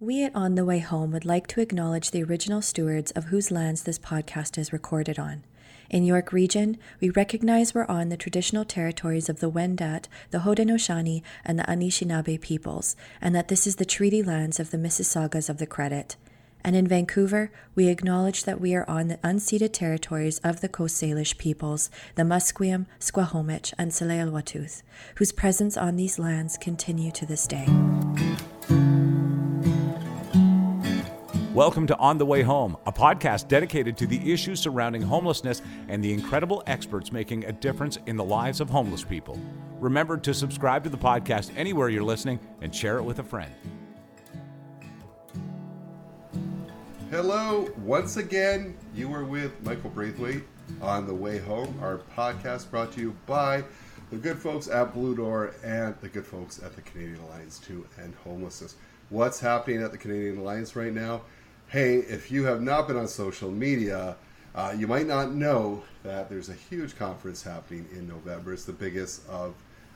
We at On the Way Home would like to acknowledge the original stewards of whose lands this podcast is recorded on. In York Region, we recognize we're on the traditional territories of the Wendat, the Haudenosaunee, and the Anishinaabe peoples, and that this is the treaty lands of the Mississaugas of the Credit. And in Vancouver, we acknowledge that we are on the unceded territories of the Coast Salish peoples, the Musqueam, Squamish, and Tsleil-Waututh, whose presence on these lands continue to this day. Welcome to On the Way Home, a podcast dedicated to the issues surrounding homelessness and the incredible experts making a difference in the lives of homeless people. Remember to subscribe to the podcast anywhere you're listening and share it with a friend. Hello, once again, you are with Michael Braithwaite on the way home. Our podcast brought to you by the good folks at Blue Door and the good folks at the Canadian Alliance to End Homelessness. What's happening at the Canadian Alliance right now? Hey, if you have not been on social media, uh, you might not know that there's a huge conference happening in November. It's the biggest of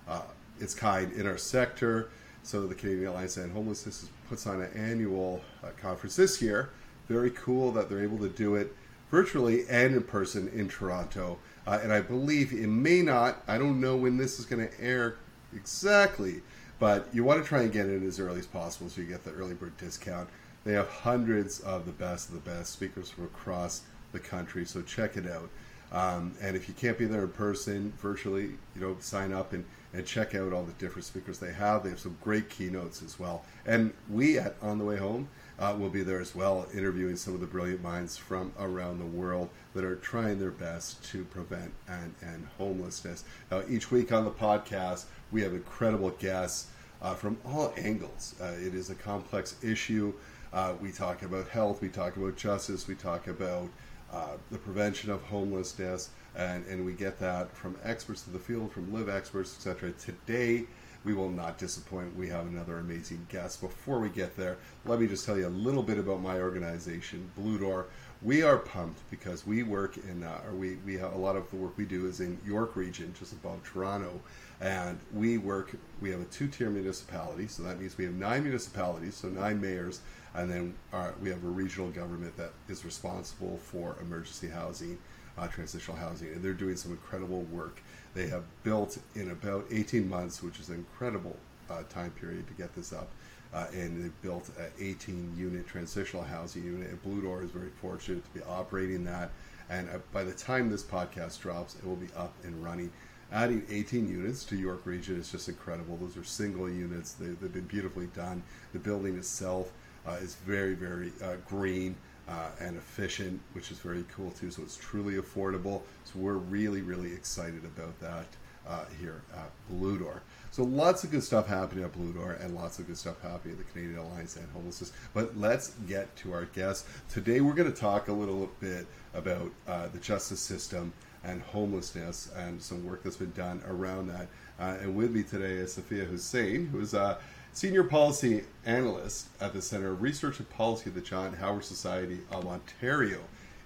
uh, its kind in our sector. So the Canadian Alliance End Homelessness puts on an annual uh, conference this year very cool that they're able to do it virtually and in person in Toronto. Uh, and I believe it may not, I don't know when this is going to air exactly, but you want to try and get it as early as possible so you get the early bird discount. They have hundreds of the best of the best speakers from across the country, so check it out. Um, and if you can't be there in person, virtually, you know, sign up and, and check out all the different speakers they have. They have some great keynotes as well. And we at On the Way Home uh, will be there as well, interviewing some of the brilliant minds from around the world that are trying their best to prevent and end homelessness. Now, each week on the podcast, we have incredible guests uh, from all angles. Uh, it is a complex issue. Uh, we talk about health, we talk about justice, we talk about uh, the prevention of homelessness, and, and we get that from experts of the field, from live experts, etc. Today, we will not disappoint. We have another amazing guest. Before we get there, let me just tell you a little bit about my organization, Blue Door. We are pumped because we work in, uh, or we, we have a lot of the work we do is in York region, just above Toronto. And we work, we have a two tier municipality, so that means we have nine municipalities, so nine mayors, and then our, we have a regional government that is responsible for emergency housing, uh, transitional housing, and they're doing some incredible work. They have built in about 18 months, which is an incredible uh, time period to get this up. Uh, and they built an 18 unit transitional housing unit. And Blue Door is very fortunate to be operating that. And uh, by the time this podcast drops, it will be up and running. Adding 18 units to York Region is just incredible. Those are single units, they, have been beautifully done. The building itself uh, is very, very uh, green uh, and efficient, which is very cool too. So it's truly affordable. So we're really, really excited about that uh, here at Blue Door. So lots of good stuff happening at Blue Door and lots of good stuff happening at the Canadian Alliance and Homelessness. But let's get to our guests. Today we're going to talk a little bit about uh, the justice system and homelessness and some work that's been done around that. Uh, and with me today is Sophia Hussein, who is a Senior Policy Analyst at the Center of Research and Policy of the John Howard Society of Ontario.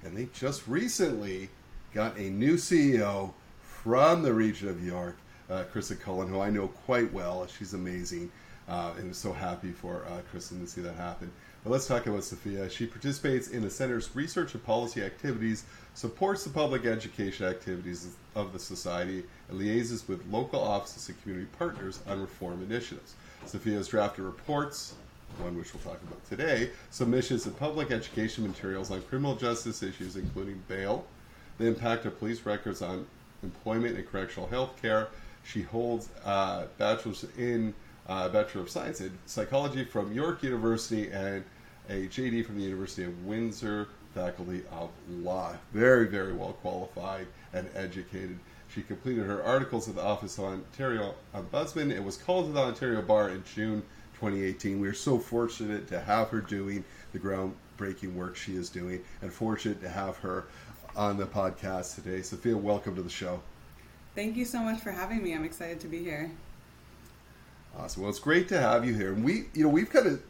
And they just recently got a new CEO from the region of York, uh, Kristen Cullen, who I know quite well. She's amazing. Uh, and I'm so happy for uh, Kristen to see that happen. But let's talk about Sophia. She participates in the Center's research and policy activities, supports the public education activities of the Society, and liaises with local offices and community partners on reform initiatives. Sophia has drafted reports, one which we'll talk about today, submissions of public education materials on criminal justice issues, including bail, the impact of police records on employment and correctional health care. She holds a bachelor's in uh, Bachelor of Science in Psychology from York University and a JD from the University of Windsor Faculty of Law. Very, very well qualified and educated. She completed her articles at the Office of Ontario Ombudsman and was called to the Ontario Bar in June 2018. We are so fortunate to have her doing the groundbreaking work she is doing and fortunate to have her on the podcast today. Sophia, welcome to the show. Thank you so much for having me. I'm excited to be here. Awesome. Well, it's great to have you here. And we, you know, we've kind of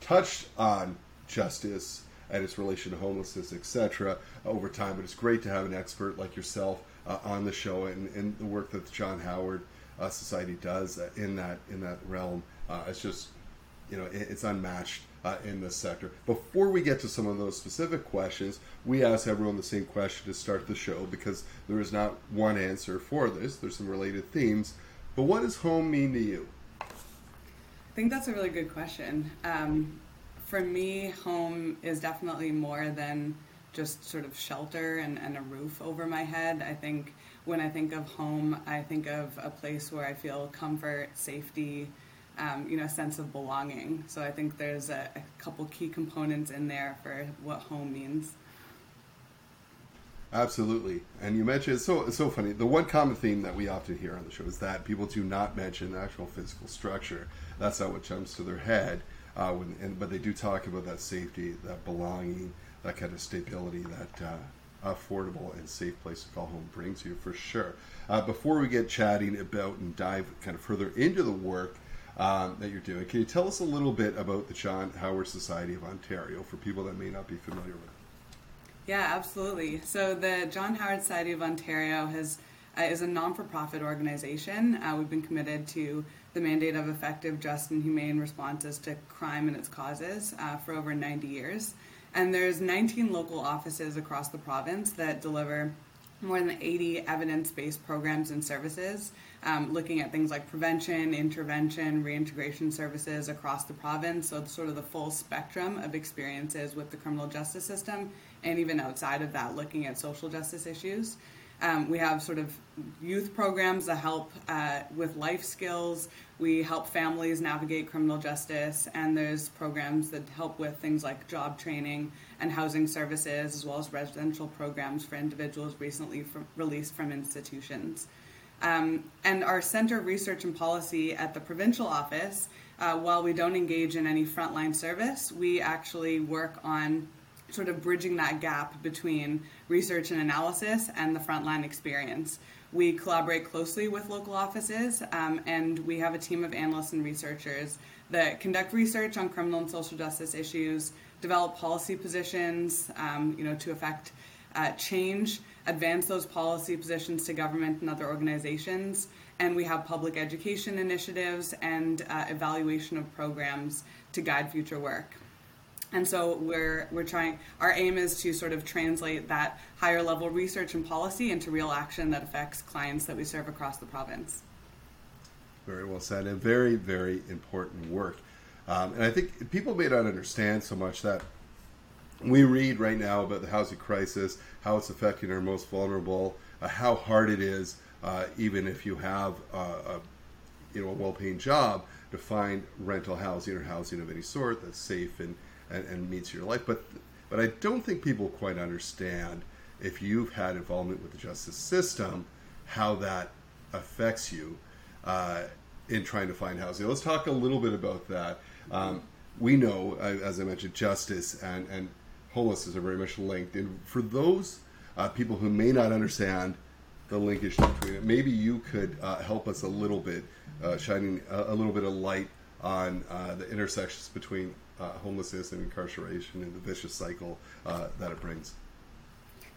touched on justice and its relation to homelessness, etc., over time. But it's great to have an expert like yourself uh, on the show and, and, the work that the John Howard uh, Society does in that in that realm. Uh, it's just you know, it, it's unmatched uh, in this sector. Before we get to some of those specific questions, we ask everyone the same question to start the show because there is not one answer for this. There's some related themes. But what does home mean to you? I think that's a really good question. Um, for me, home is definitely more than just sort of shelter and, and a roof over my head. I think when I think of home, I think of a place where I feel comfort, safety, um, you know, a sense of belonging. So I think there's a, a couple key components in there for what home means. Absolutely, and you mentioned it's so it's so funny. The one common theme that we often hear on the show is that people do not mention actual physical structure. That's not what jumps to their head. Uh, when, and, but they do talk about that safety, that belonging, that kind of stability, that uh, affordable and safe place to call home brings you for sure. Uh, before we get chatting about and dive kind of further into the work um, that you're doing, can you tell us a little bit about the John Howard Society of Ontario for people that may not be familiar with it? Yeah, absolutely. So the John Howard Society of Ontario has uh, is a non-for-profit organization. Uh, we've been committed to the mandate of effective, just, and humane responses to crime and its causes uh, for over 90 years. And there's 19 local offices across the province that deliver more than 80 evidence-based programs and services, um, looking at things like prevention, intervention, reintegration services across the province. So sort of the full spectrum of experiences with the criminal justice system, and even outside of that, looking at social justice issues. Um, we have sort of youth programs that help uh, with life skills. We help families navigate criminal justice, and there's programs that help with things like job training and housing services, as well as residential programs for individuals recently from, released from institutions. Um, and our Center of Research and Policy at the provincial office, uh, while we don't engage in any frontline service, we actually work on sort of bridging that gap between research and analysis and the frontline experience. We collaborate closely with local offices, um, and we have a team of analysts and researchers that conduct research on criminal and social justice issues, develop policy positions, um, you know, to affect uh, change, advance those policy positions to government and other organizations, and we have public education initiatives and uh, evaluation of programs to guide future work. And so we're we're trying. Our aim is to sort of translate that higher level research and policy into real action that affects clients that we serve across the province. Very well said, and very very important work. Um, and I think people may not understand so much that we read right now about the housing crisis, how it's affecting our most vulnerable, uh, how hard it is, uh, even if you have a you know a well-paying job, to find rental housing or housing of any sort that's safe and and, and meets your life. But but I don't think people quite understand if you've had involvement with the justice system, how that affects you uh, in trying to find housing. Let's talk a little bit about that. Um, we know, uh, as I mentioned, justice and, and homelessness are very much linked. And for those uh, people who may not understand the linkage between it, maybe you could uh, help us a little bit, uh, shining a, a, little bit of light on uh, the intersections between uh, homelessness and incarceration and the vicious cycle uh, that it brings.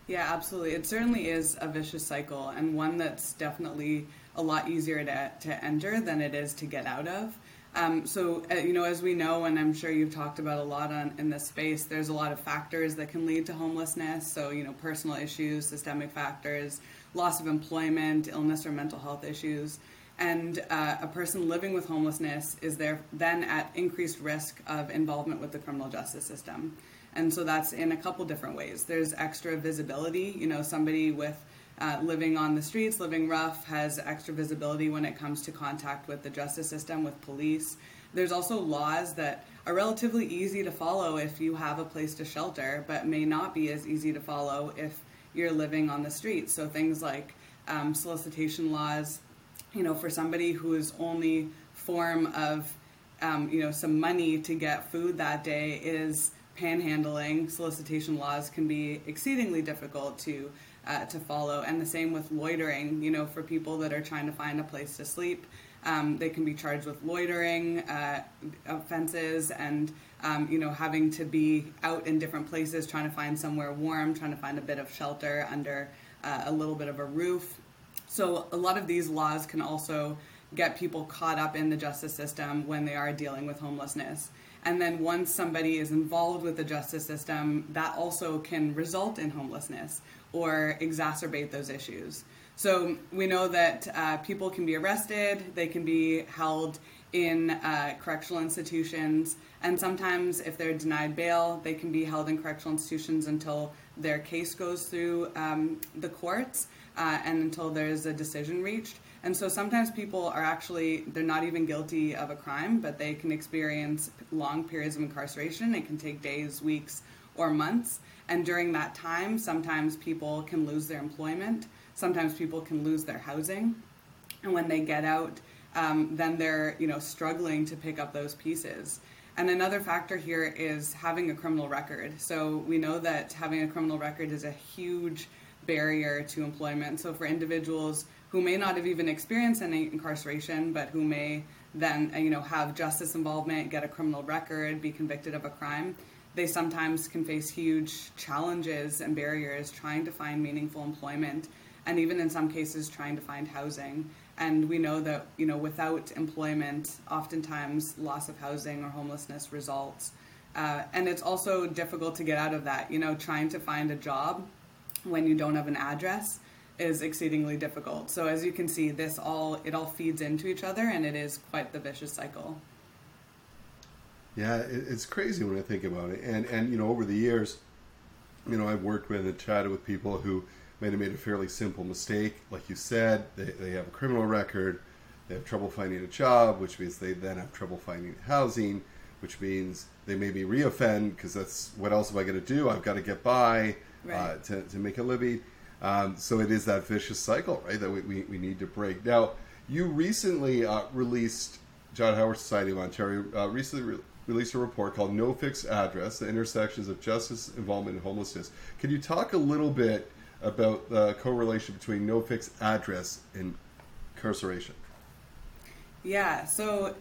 Yeah, absolutely. It certainly is a vicious cycle and one that's definitely a lot easier to, to enter than it is to get out of. Um, so, uh, you know, as we know, and I'm sure you've talked about a lot on, in this space, there's a lot of factors that can lead to homelessness. So, you know, personal issues, systemic factors, loss of employment, illness or mental health issues and uh, a person living with homelessness is there then at increased risk of involvement with the criminal justice system. And so that's in a couple different ways. There's extra visibility. You know, somebody with uh, living on the streets, living rough, has extra visibility when it comes to contact with the justice system, with police. There's also laws that are relatively easy to follow if you have a place to shelter, but may not be as easy to follow if you're living on the streets. So things like um, solicitation laws, you know, for somebody whose only form of, um, you know, some money to get food that day is panhandling, solicitation laws can be exceedingly difficult to uh, to follow. And the same with loitering. You know, for people that are trying to find a place to sleep, um, they can be charged with loitering uh, offenses and. Um, you know, having to be out in different places, trying to find somewhere warm, trying to find a bit of shelter under uh, a little bit of a roof. So a lot of these laws can also get people caught up in the justice system when they are dealing with homelessness. And then once somebody is involved with the justice system, that also can result in homelessness or exacerbate those issues. So we know that uh, people can be arrested, they can be held in uh, correctional institutions, and sometimes if they're denied bail, they can be held in correctional institutions until their case goes through um, the courts uh, and until there's a decision reached. And so sometimes people are actually, they're not even guilty of a crime, but they can experience long periods of incarceration. It can take days, weeks, or months. And during that time, sometimes people can lose their employment, sometimes people can lose their housing. And when they get out, um, then they're you know struggling to pick up those pieces. And another factor here is having a criminal record. So we know that having a criminal record is a huge barrier to employment. So for individuals who may not have even experienced any incarceration, but who may then you know have justice involvement, get a criminal record, be convicted of a crime, they sometimes can face huge challenges and barriers trying to find meaningful employment, and even in some cases trying to find housing. And we know that you know without employment, oftentimes loss of housing or homelessness results. Uh, and it's also difficult to get out of that. You know, trying to find a job when you don't have an address is exceedingly difficult. So as you can see, this all it all feeds into each other, and it is quite the vicious cycle. Yeah, it's crazy when I think about it. And and you know, over the years, you know, I've worked with and chatted with people who may have made a fairly simple mistake. Like you said, they, they have a criminal record, they have trouble finding a job, which means they then have trouble finding housing, which means they maybe reoffend because that's what else am I going to do? I've got to get by right. uh, to, to make a living. Um, so it is that vicious cycle, right, that we, we, we need to break. Now, you recently uh, released, John Howard Society of Ontario uh, recently re- released a report called No Fixed Address The Intersections of Justice, Involvement, and Homelessness. Can you talk a little bit about the correlation between no fixed address and incarceration. Yeah, so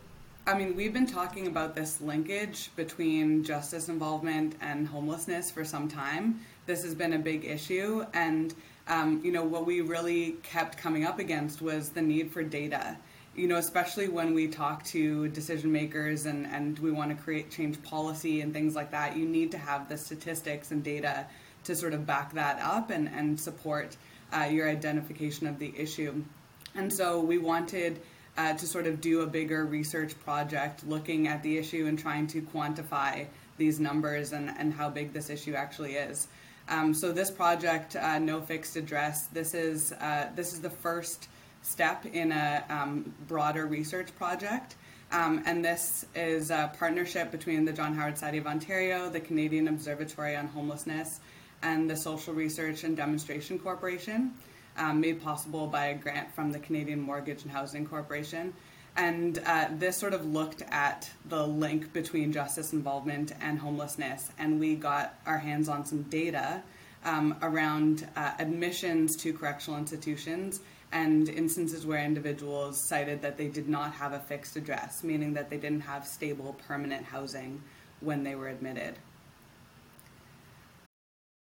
I mean, we've been talking about this linkage between justice involvement and homelessness for some time. This has been a big issue, and um, you know what we really kept coming up against was the need for data. You know, especially when we talk to decision makers and, and we want to create change policy and things like that, you need to have the statistics and data to sort of back that up and, and support uh, your identification of the issue. And so we wanted uh, to sort of do a bigger research project looking at the issue and trying to quantify these numbers and, and how big this issue actually is. Um, so this project, uh, No Fixed Address, this is uh, this is the first step in a um, broader research project. Um, and this is a partnership between the John Howard Society of Ontario, the Canadian Observatory on Homelessness, and the Social Research and Demonstration Corporation, um, made possible by a grant from the Canadian Mortgage and Housing Corporation. And uh, this sort of looked at the link between justice involvement and homelessness, and we got our hands on some data um, around uh, admissions to correctional institutions and instances where individuals cited that they did not have a fixed address, meaning that they didn't have stable permanent housing when they were admitted.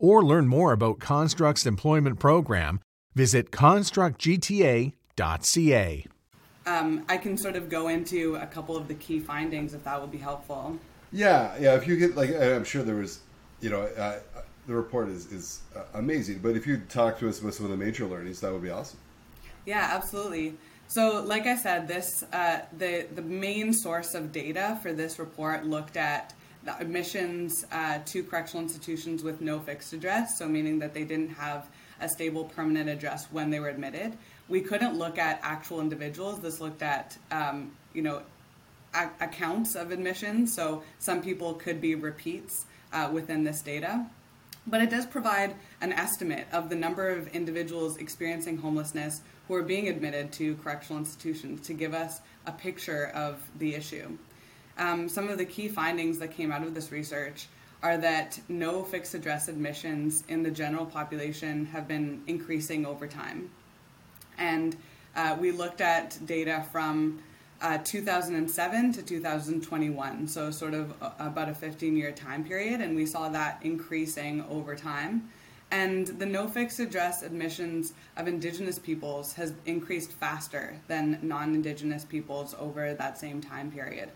or learn more about Construct's employment program, visit constructgta.ca. Um, I can sort of go into a couple of the key findings if that would be helpful. Yeah, yeah. If you get like, I'm sure there was, you know, uh, the report is is uh, amazing. But if you talk to us about some of the major learnings, that would be awesome. Yeah, absolutely. So, like I said, this uh, the the main source of data for this report looked at the admissions uh, to correctional institutions with no fixed address, so meaning that they didn't have a stable permanent address when they were admitted. We couldn't look at actual individuals. This looked at, um, you know, a- accounts of admissions. So some people could be repeats uh, within this data. But it does provide an estimate of the number of individuals experiencing homelessness who are being admitted to correctional institutions to give us a picture of the issue. Um, some of the key findings that came out of this research are that no fixed address admissions in the general population have been increasing over time. And uh, we looked at data from uh, 2007 to 2021, so sort of a, about a 15 year time period, and we saw that increasing over time. And the no fixed address admissions of Indigenous peoples has increased faster than non Indigenous peoples over that same time period.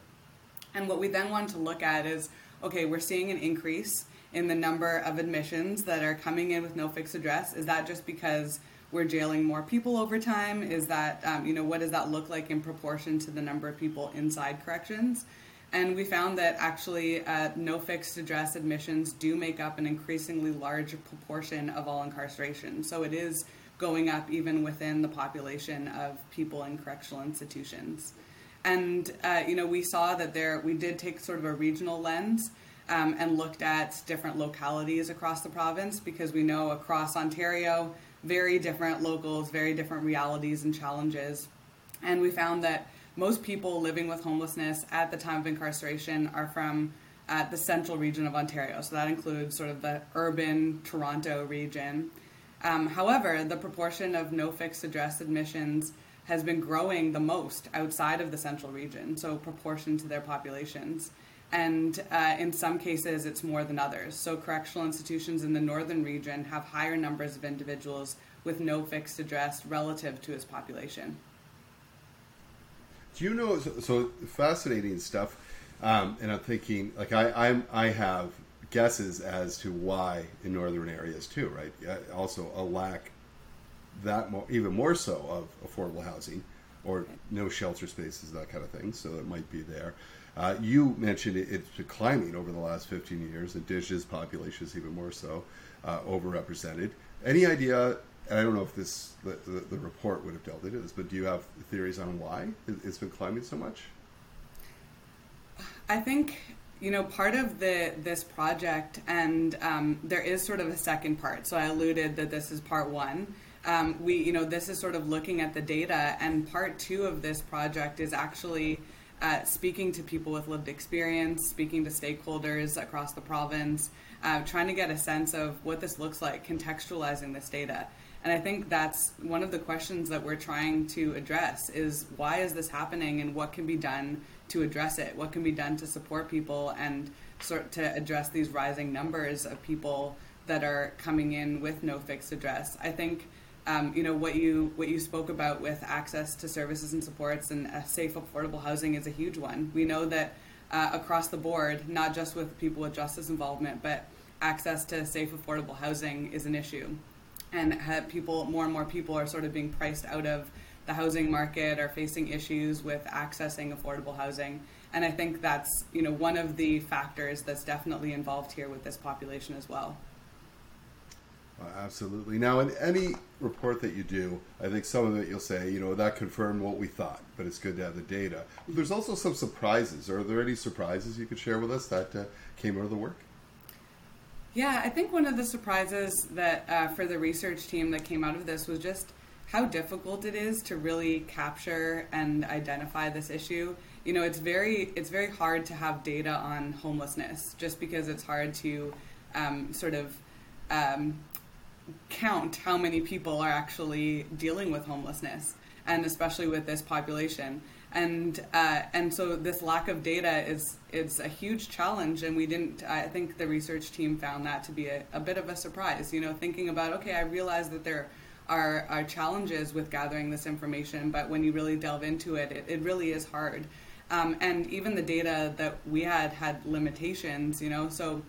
And what we then want to look at is okay, we're seeing an increase in the number of admissions that are coming in with no fixed address. Is that just because we're jailing more people over time? Is that, um, you know, what does that look like in proportion to the number of people inside corrections? And we found that actually uh, no fixed address admissions do make up an increasingly large proportion of all incarceration. So it is going up even within the population of people in correctional institutions. And uh, you know, we saw that there we did take sort of a regional lens um, and looked at different localities across the province because we know across Ontario, very different locals, very different realities and challenges. And we found that most people living with homelessness at the time of incarceration are from uh, the central region of Ontario. So that includes sort of the urban Toronto region. Um, however, the proportion of no fixed address admissions has been growing the most outside of the central region, so proportion to their populations. And uh, in some cases, it's more than others. So, correctional institutions in the northern region have higher numbers of individuals with no fixed address relative to its population. Do you know? So, so fascinating stuff. Um, and I'm thinking, like, I, I'm, I have guesses as to why in northern areas too, right? Also, a lack that more, even more so of affordable housing or no shelter spaces, that kind of thing. So it might be there. Uh, you mentioned it, it's declining over the last 15 years. Indigenous population is even more so uh, overrepresented. Any idea? And I don't know if this the, the, the, report would have dealt into this, but do you have theories on why it's been climbing so much? I think you know part of the this project, and um, there is sort of a second part. So I alluded that this is part one um, we, you know, this is sort of looking at the data, and part two of this project is actually uh, speaking to people with lived experience, speaking to stakeholders across the province, uh, trying to get a sense of what this looks like, contextualizing this data. And I think that's one of the questions that we're trying to address is why is this happening and what can be done to address it? What can be done to support people and sort to address these rising numbers of people that are coming in with no fixed address? I think um, you know what you what you spoke about with access to services and supports and safe affordable housing is a huge one. We know that uh, across the board not just with people with justice involvement but access to safe affordable housing is an issue. And people more and more people are sort of being priced out of the housing market are facing issues with accessing affordable housing. And i think that's you know one of the factors that's definitely involved here with this population as well absolutely. Now, in any report that you do, I think some of it you'll say, you know, that confirmed what we thought, but it's good to have the data. There's also some surprises. Are there any surprises you could share with us that uh, came out of the work? Yeah, I think one of the surprises that uh, for the research team that came out of this was just how difficult it is to really capture and identify this issue. You know, it's very it's very hard to have data on homelessness just because it's hard to um, sort of um, count how many people are actually dealing with homelessness, and especially with this population. And uh, and so this lack of data is is a huge challenge, and we didn't. I think the research team found that to be a, a bit of a surprise. You know, thinking about okay, I realize that there are, are challenges with gathering this information, but when you really delve into it, it, it really is hard. Um, and even the data that we had had limitations. You know, so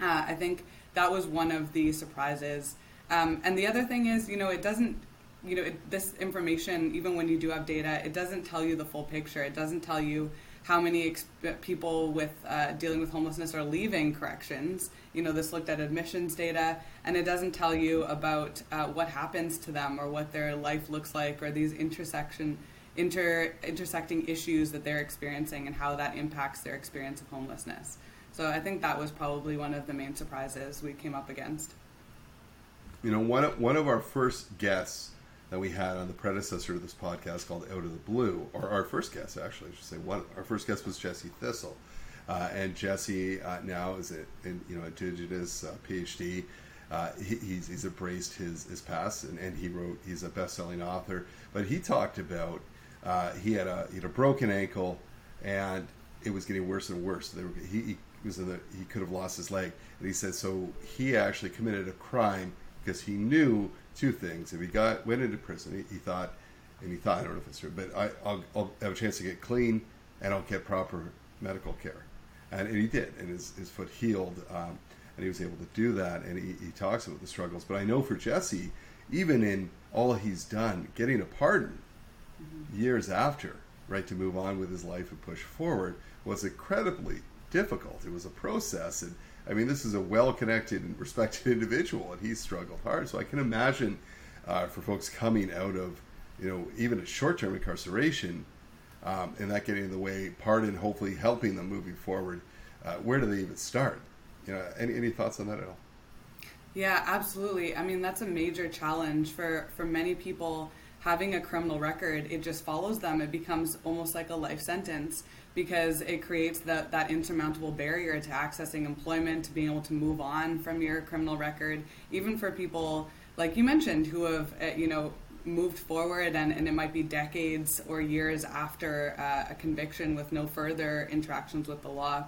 uh, I think that was one of the surprises um, and the other thing is, you know, it doesn't, you know, it, this information, even when you do have data, it doesn't tell you the full picture. It doesn't tell you how many people with uh, dealing with homelessness are leaving corrections. You know, this looked at admissions data, and it doesn't tell you about uh, what happens to them or what their life looks like or these intersection inter intersecting issues that they're experiencing and how that impacts their experience of homelessness. So I think that was probably one of the main surprises we came up against you know, one of, one of our first guests that we had on the predecessor to this podcast called Out of the Blue, or our first guest actually, I should say one. Our first guest was Jesse Thistle, uh, and Jesse uh, now is a in, you know Indigenous uh, PhD. Uh, he, he's, he's embraced his, his past and, and he wrote he's a best-selling author but he talked about uh, he had a he had a broken ankle and it was getting worse and worse were, he, he was in the he could have lost his leg and he said so he actually committed a crime because he knew two things if he got went into prison he, he thought and he thought I don't know if it's true but I, I'll, I'll have a chance to get clean and I'll get proper medical care and, and he did and his, his foot healed um, and he was able to do that. And he, he talks about the struggles. But I know for Jesse, even in all he's done, getting a pardon mm-hmm. years after, right, to move on with his life and push forward was incredibly difficult. It was a process. And I mean, this is a well connected and respected individual, and he's struggled hard. So I can imagine uh, for folks coming out of, you know, even a short term incarceration, um, and that getting in the way, pardon, hopefully helping them moving forward. Uh, where do they even start? you know, any any thoughts on that at all? Yeah, absolutely. I mean, that's a major challenge for for many people having a criminal record. It just follows them. It becomes almost like a life sentence because it creates that that insurmountable barrier to accessing employment, to being able to move on from your criminal record. Even for people like you mentioned who have uh, you know moved forward and, and it might be decades or years after uh, a conviction with no further interactions with the law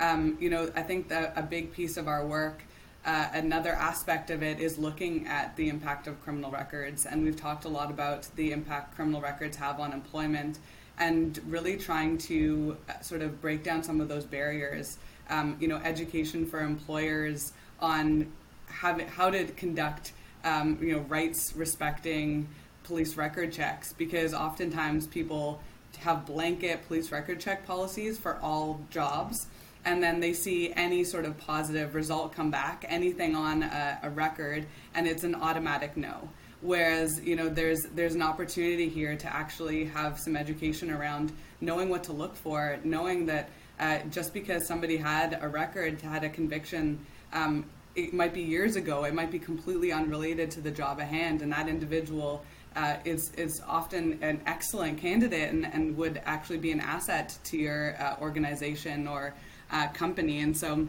um, you know, I think that a big piece of our work, uh, another aspect of it is looking at the impact of criminal records. And we've talked a lot about the impact criminal records have on employment and really trying to uh, sort of break down some of those barriers. Um, you know, education for employers on how, how to conduct, um, you know, rights respecting police record checks because oftentimes people have blanket police record check policies for all jobs and then they see any sort of positive result come back, anything on a, a record, and it's an automatic no whereas you know there's there's an opportunity here to actually have some education around knowing what to look for knowing that uh, just because somebody had a record had a conviction um, it might be years ago it might be completely unrelated to the job at hand and that individual uh, is is often an excellent candidate and, and would actually be an asset to your uh, organization or uh, company. And so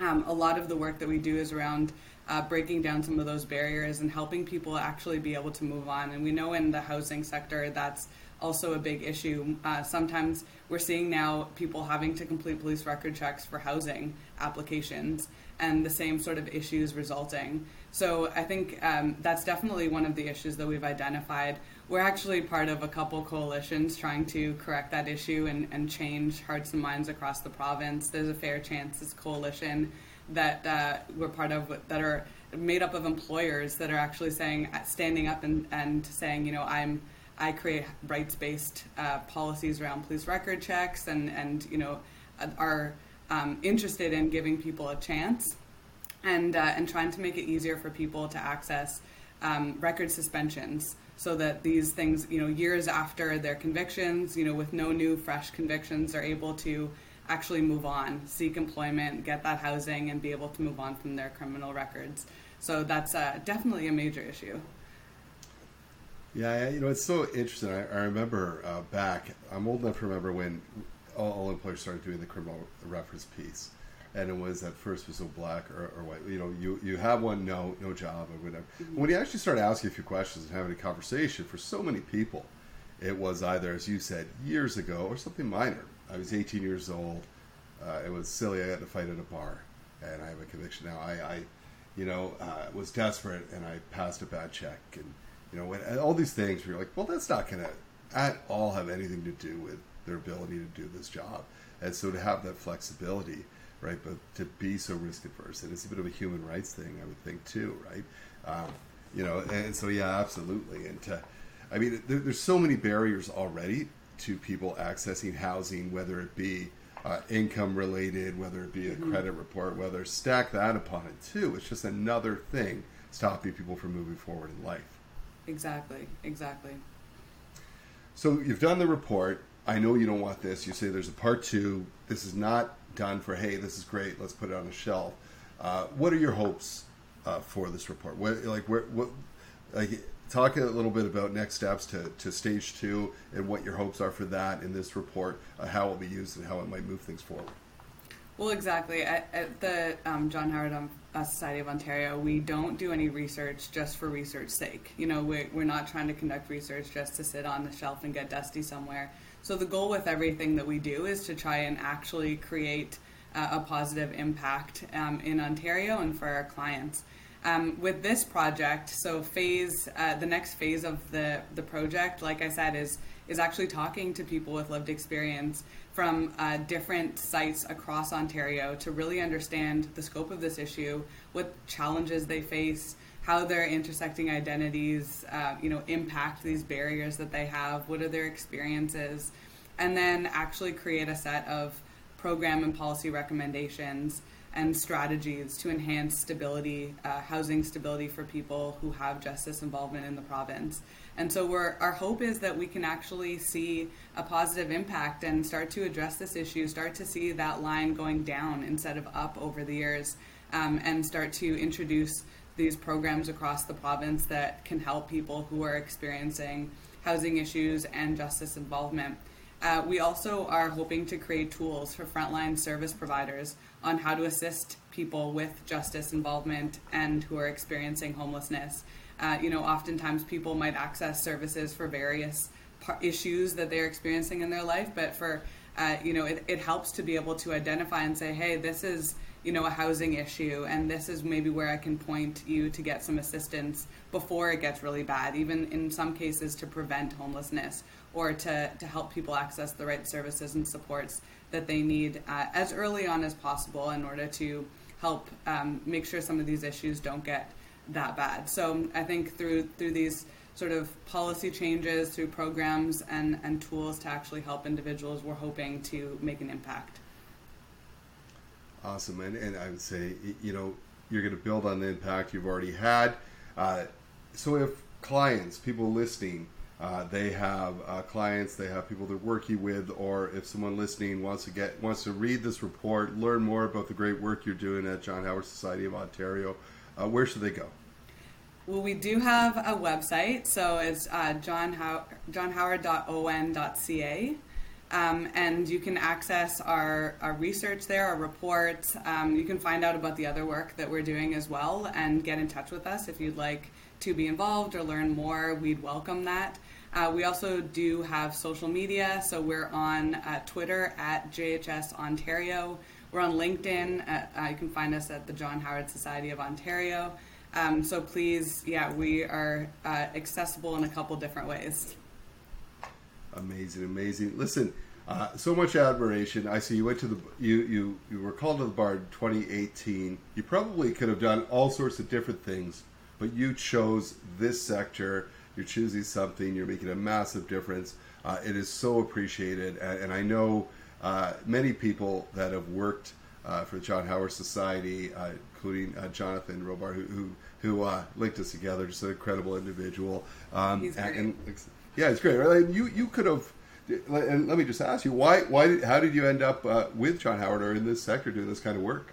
um, a lot of the work that we do is around uh, breaking down some of those barriers and helping people actually be able to move on. And we know in the housing sector that's also a big issue. Uh, sometimes we're seeing now people having to complete police record checks for housing applications and the same sort of issues resulting. So I think um, that's definitely one of the issues that we've identified we're actually part of a couple coalitions trying to correct that issue and, and change hearts and minds across the province. There's a Fair chance this coalition that uh, we're part of that are made up of employers that are actually saying, standing up and, and saying, you know, I'm I create rights-based uh, policies around police record checks and and you know are um, interested in giving people a chance and uh, and trying to make it easier for people to access um, record suspensions so that these things, you know, years after their convictions, you know, with no new fresh convictions, are able to actually move on, seek employment, get that housing, and be able to move on from their criminal records. So that's uh, definitely a major issue. Yeah, you know, it's so interesting. I, I remember uh, back, I'm old enough to remember when all, all employers started doing the criminal reference piece and it was at first was so black or, or, white. You know, you you have one, no no job or whatever. Mm-hmm. When you actually start asking a few questions and having a conversation, for so many people, it was either, as you said, years ago or something minor. I was 18 years old. Uh, it was silly. I got to fight at a bar, and I have a conviction now. I, I you know, uh, was desperate, and I passed a bad check, and you know, when, all these things. You're like, well, that's not going to at all have anything to do with their ability to do this job. And so to have that flexibility right? But to be so risk adverse, and it's a bit of a human rights thing, I would think too, right? Um, you know, and so yeah, absolutely. And to, I mean, there, there's so many barriers already to people accessing housing, whether it be uh, income related, whether it be a mm-hmm. credit report, whether stack that upon it too. It's just another thing stopping people from moving forward in life. Exactly. Exactly. So you've done the report. I know you don't want this. You say there's a part two. This is not done for hey, this is great, let's put it on a shelf. Uh, what are your hopes uh, for this report? What, like where, what, like talk a little bit about next steps to, to stage two and what your hopes are for that in this report, uh, how it will be used, and how it might move things forward. Well, exactly. At, at the um, John Howard um, uh, Society of Ontario, we don't do any research just for research's sake. You know, we're, we're not trying to conduct research just to sit on the shelf and get dusty somewhere. So the goal with everything that we do is to try and actually create uh, a positive impact um, in Ontario and for our clients. Um, with this project, so phase, uh, the next phase of the, the project, like I said, is is actually talking to people with lived experience from uh, different sites across Ontario to really understand the scope of this issue, what challenges they face, how their intersecting identities, uh, you know, impact these barriers that they have, what are their experiences, and then actually create a set of program and policy recommendations and strategies to enhance stability, uh, housing stability for people who have justice involvement in the province. And so our hope is that we can actually see a positive impact and start to address this issue, start to see that line going down instead of up over the years, um, and start to introduce these programs across the province that can help people who are experiencing housing issues and justice involvement. Uh, we also are hoping to create tools for frontline service providers on how to assist people with justice involvement and who are experiencing homelessness. Uh, you know, oftentimes people might access services for various par- issues that they're experiencing in their life, but for uh, you know, it, it helps to be able to identify and say, hey, this is you know a housing issue, and this is maybe where I can point you to get some assistance before it gets really bad. Even in some cases, to prevent homelessness or to to help people access the right services and supports that they need uh, as early on as possible in order to help um, make sure some of these issues don't get that bad. So I think through through these sort of policy changes, through programs and, and tools to actually help individuals, we're hoping to make an impact. Awesome, and, and I would say you know you're going to build on the impact you've already had. Uh, so if clients, people listening, uh, they have uh, clients, they have people they're working with, or if someone listening wants to get wants to read this report, learn more about the great work you're doing at John Howard Society of Ontario, uh, where should they go? Well, we do have a website, so it's uh, John How- johnhoward.on.ca. Um, and you can access our, our research there, our reports. Um, you can find out about the other work that we're doing as well and get in touch with us if you'd like to be involved or learn more. We'd welcome that. Uh, we also do have social media, so we're on uh, Twitter at JHS Ontario. We're on LinkedIn. At, uh, you can find us at the John Howard Society of Ontario. Um, so please, yeah, we are uh, accessible in a couple different ways. Amazing, amazing. Listen, uh, so much admiration. I see you went to the you you you were called to the bar in 2018. You probably could have done all sorts of different things, but you chose this sector. You're choosing something. You're making a massive difference. Uh, it is so appreciated, and, and I know uh, many people that have worked uh, for the John Howard Society, uh, including uh, Jonathan Robar, who who, who uh, linked us together. Just an incredible individual. Um, He's great. And, and, yeah, it's great. And you you could have. And let me just ask you, why why did, how did you end up uh, with John Howard or in this sector doing this kind of work?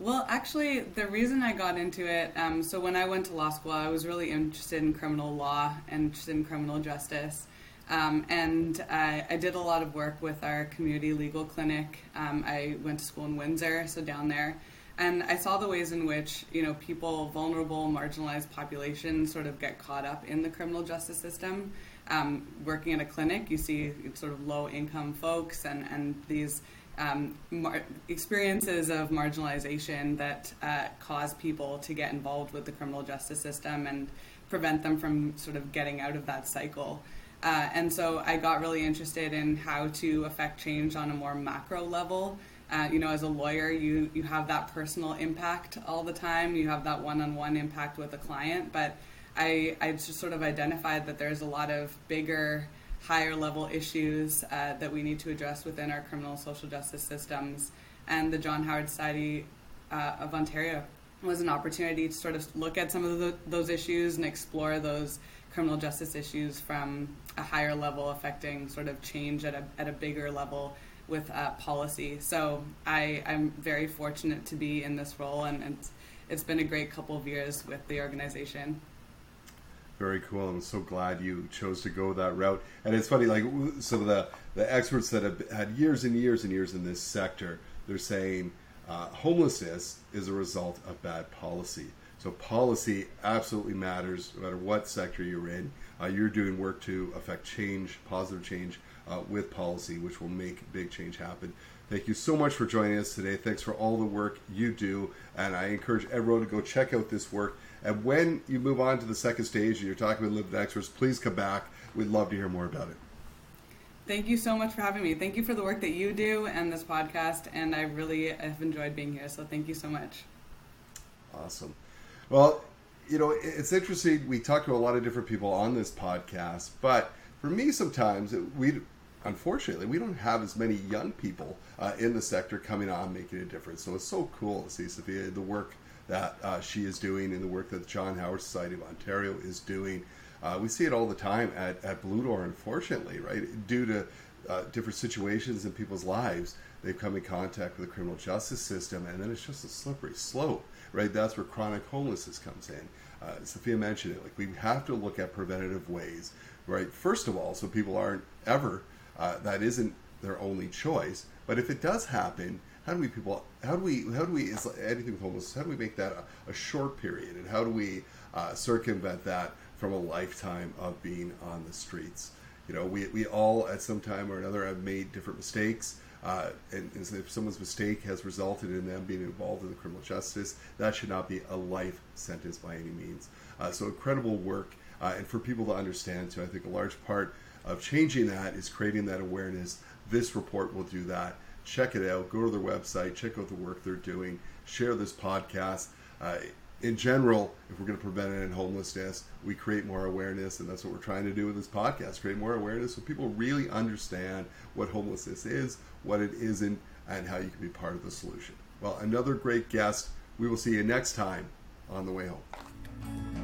Well, actually, the reason I got into it, um, so when I went to law school, I was really interested in criminal law and interested in criminal justice. Um, and I, I, did a lot of work with our community legal clinic. Um, I went to school in Windsor, so down there. And I saw the ways in which, you know, people, vulnerable, marginalized populations sort of get caught up in the criminal justice system. Um, working at a clinic, you see sort of low income folks and, and these um, mar- experiences of marginalization that uh, cause people to get involved with the criminal justice system and prevent them from sort of getting out of that cycle. Uh, and so I got really interested in how to affect change on a more macro level. Uh, you know, as a lawyer, you, you have that personal impact all the time. You have that one-on-one impact with a client. But I, I just sort of identified that there's a lot of bigger higher level issues uh, that we need to address within our criminal social justice systems. And the John Howard Society uh, of Ontario was an opportunity to sort of look at some of the, those issues and explore those criminal justice issues from a higher level, affecting sort of change at a, at a bigger level with uh, policy. So I, I'm very fortunate to be in this role, and, and it's been a great couple of years with the organization. Very cool. I'm so glad you chose to go that route. And it's funny, like some of the, the experts that have had years and years and years in this sector, they're saying uh, homelessness is a result of bad policy. So policy absolutely matters no matter what sector you're in. Uh, you're doing work to affect change, positive change uh, with policy, which will make big change happen. Thank you so much for joining us today. Thanks for all the work you do. And I encourage everyone to go check out this work. And when you move on to the second stage and you're talking with lived experts, please come back. We'd love to hear more about it. Thank you so much for having me. Thank you for the work that you do and this podcast. And I really have enjoyed being here. So thank you so much. Awesome. Well, you know, it's interesting. We talk to a lot of different people on this podcast, but for me, sometimes we, unfortunately, we don't have as many young people uh, in the sector coming on making a difference. So it's so cool to see Sophia the work that uh, she is doing and the work that the John Howard Society of Ontario is doing. Uh, we see it all the time at, at Blue Door, unfortunately, right? Due to uh, different situations in people's lives, they've come in contact with the criminal justice system, and then it's just a slippery slope right? That's where chronic homelessness comes in. Uh, Sophia mentioned it. Like we have to look at preventative ways, right? First of all, so people aren't ever uh, that isn't their only choice. But if it does happen, how do we people? How do we? How do we? Is anything with homelessness? How do we make that a, a short period? And how do we uh, circumvent that from a lifetime of being on the streets? You know, we we all at some time or another have made different mistakes. Uh, and, and if someone's mistake has resulted in them being involved in the criminal justice, that should not be a life sentence by any means. Uh, so incredible work, uh, and for people to understand too, I think a large part of changing that is creating that awareness. This report will do that. Check it out. Go to their website. Check out the work they're doing. Share this podcast. Uh, in general, if we're going to prevent it in homelessness, we create more awareness, and that's what we're trying to do with this podcast: create more awareness so people really understand what homelessness is, what it isn't, and how you can be part of the solution. Well, another great guest. We will see you next time on the way home.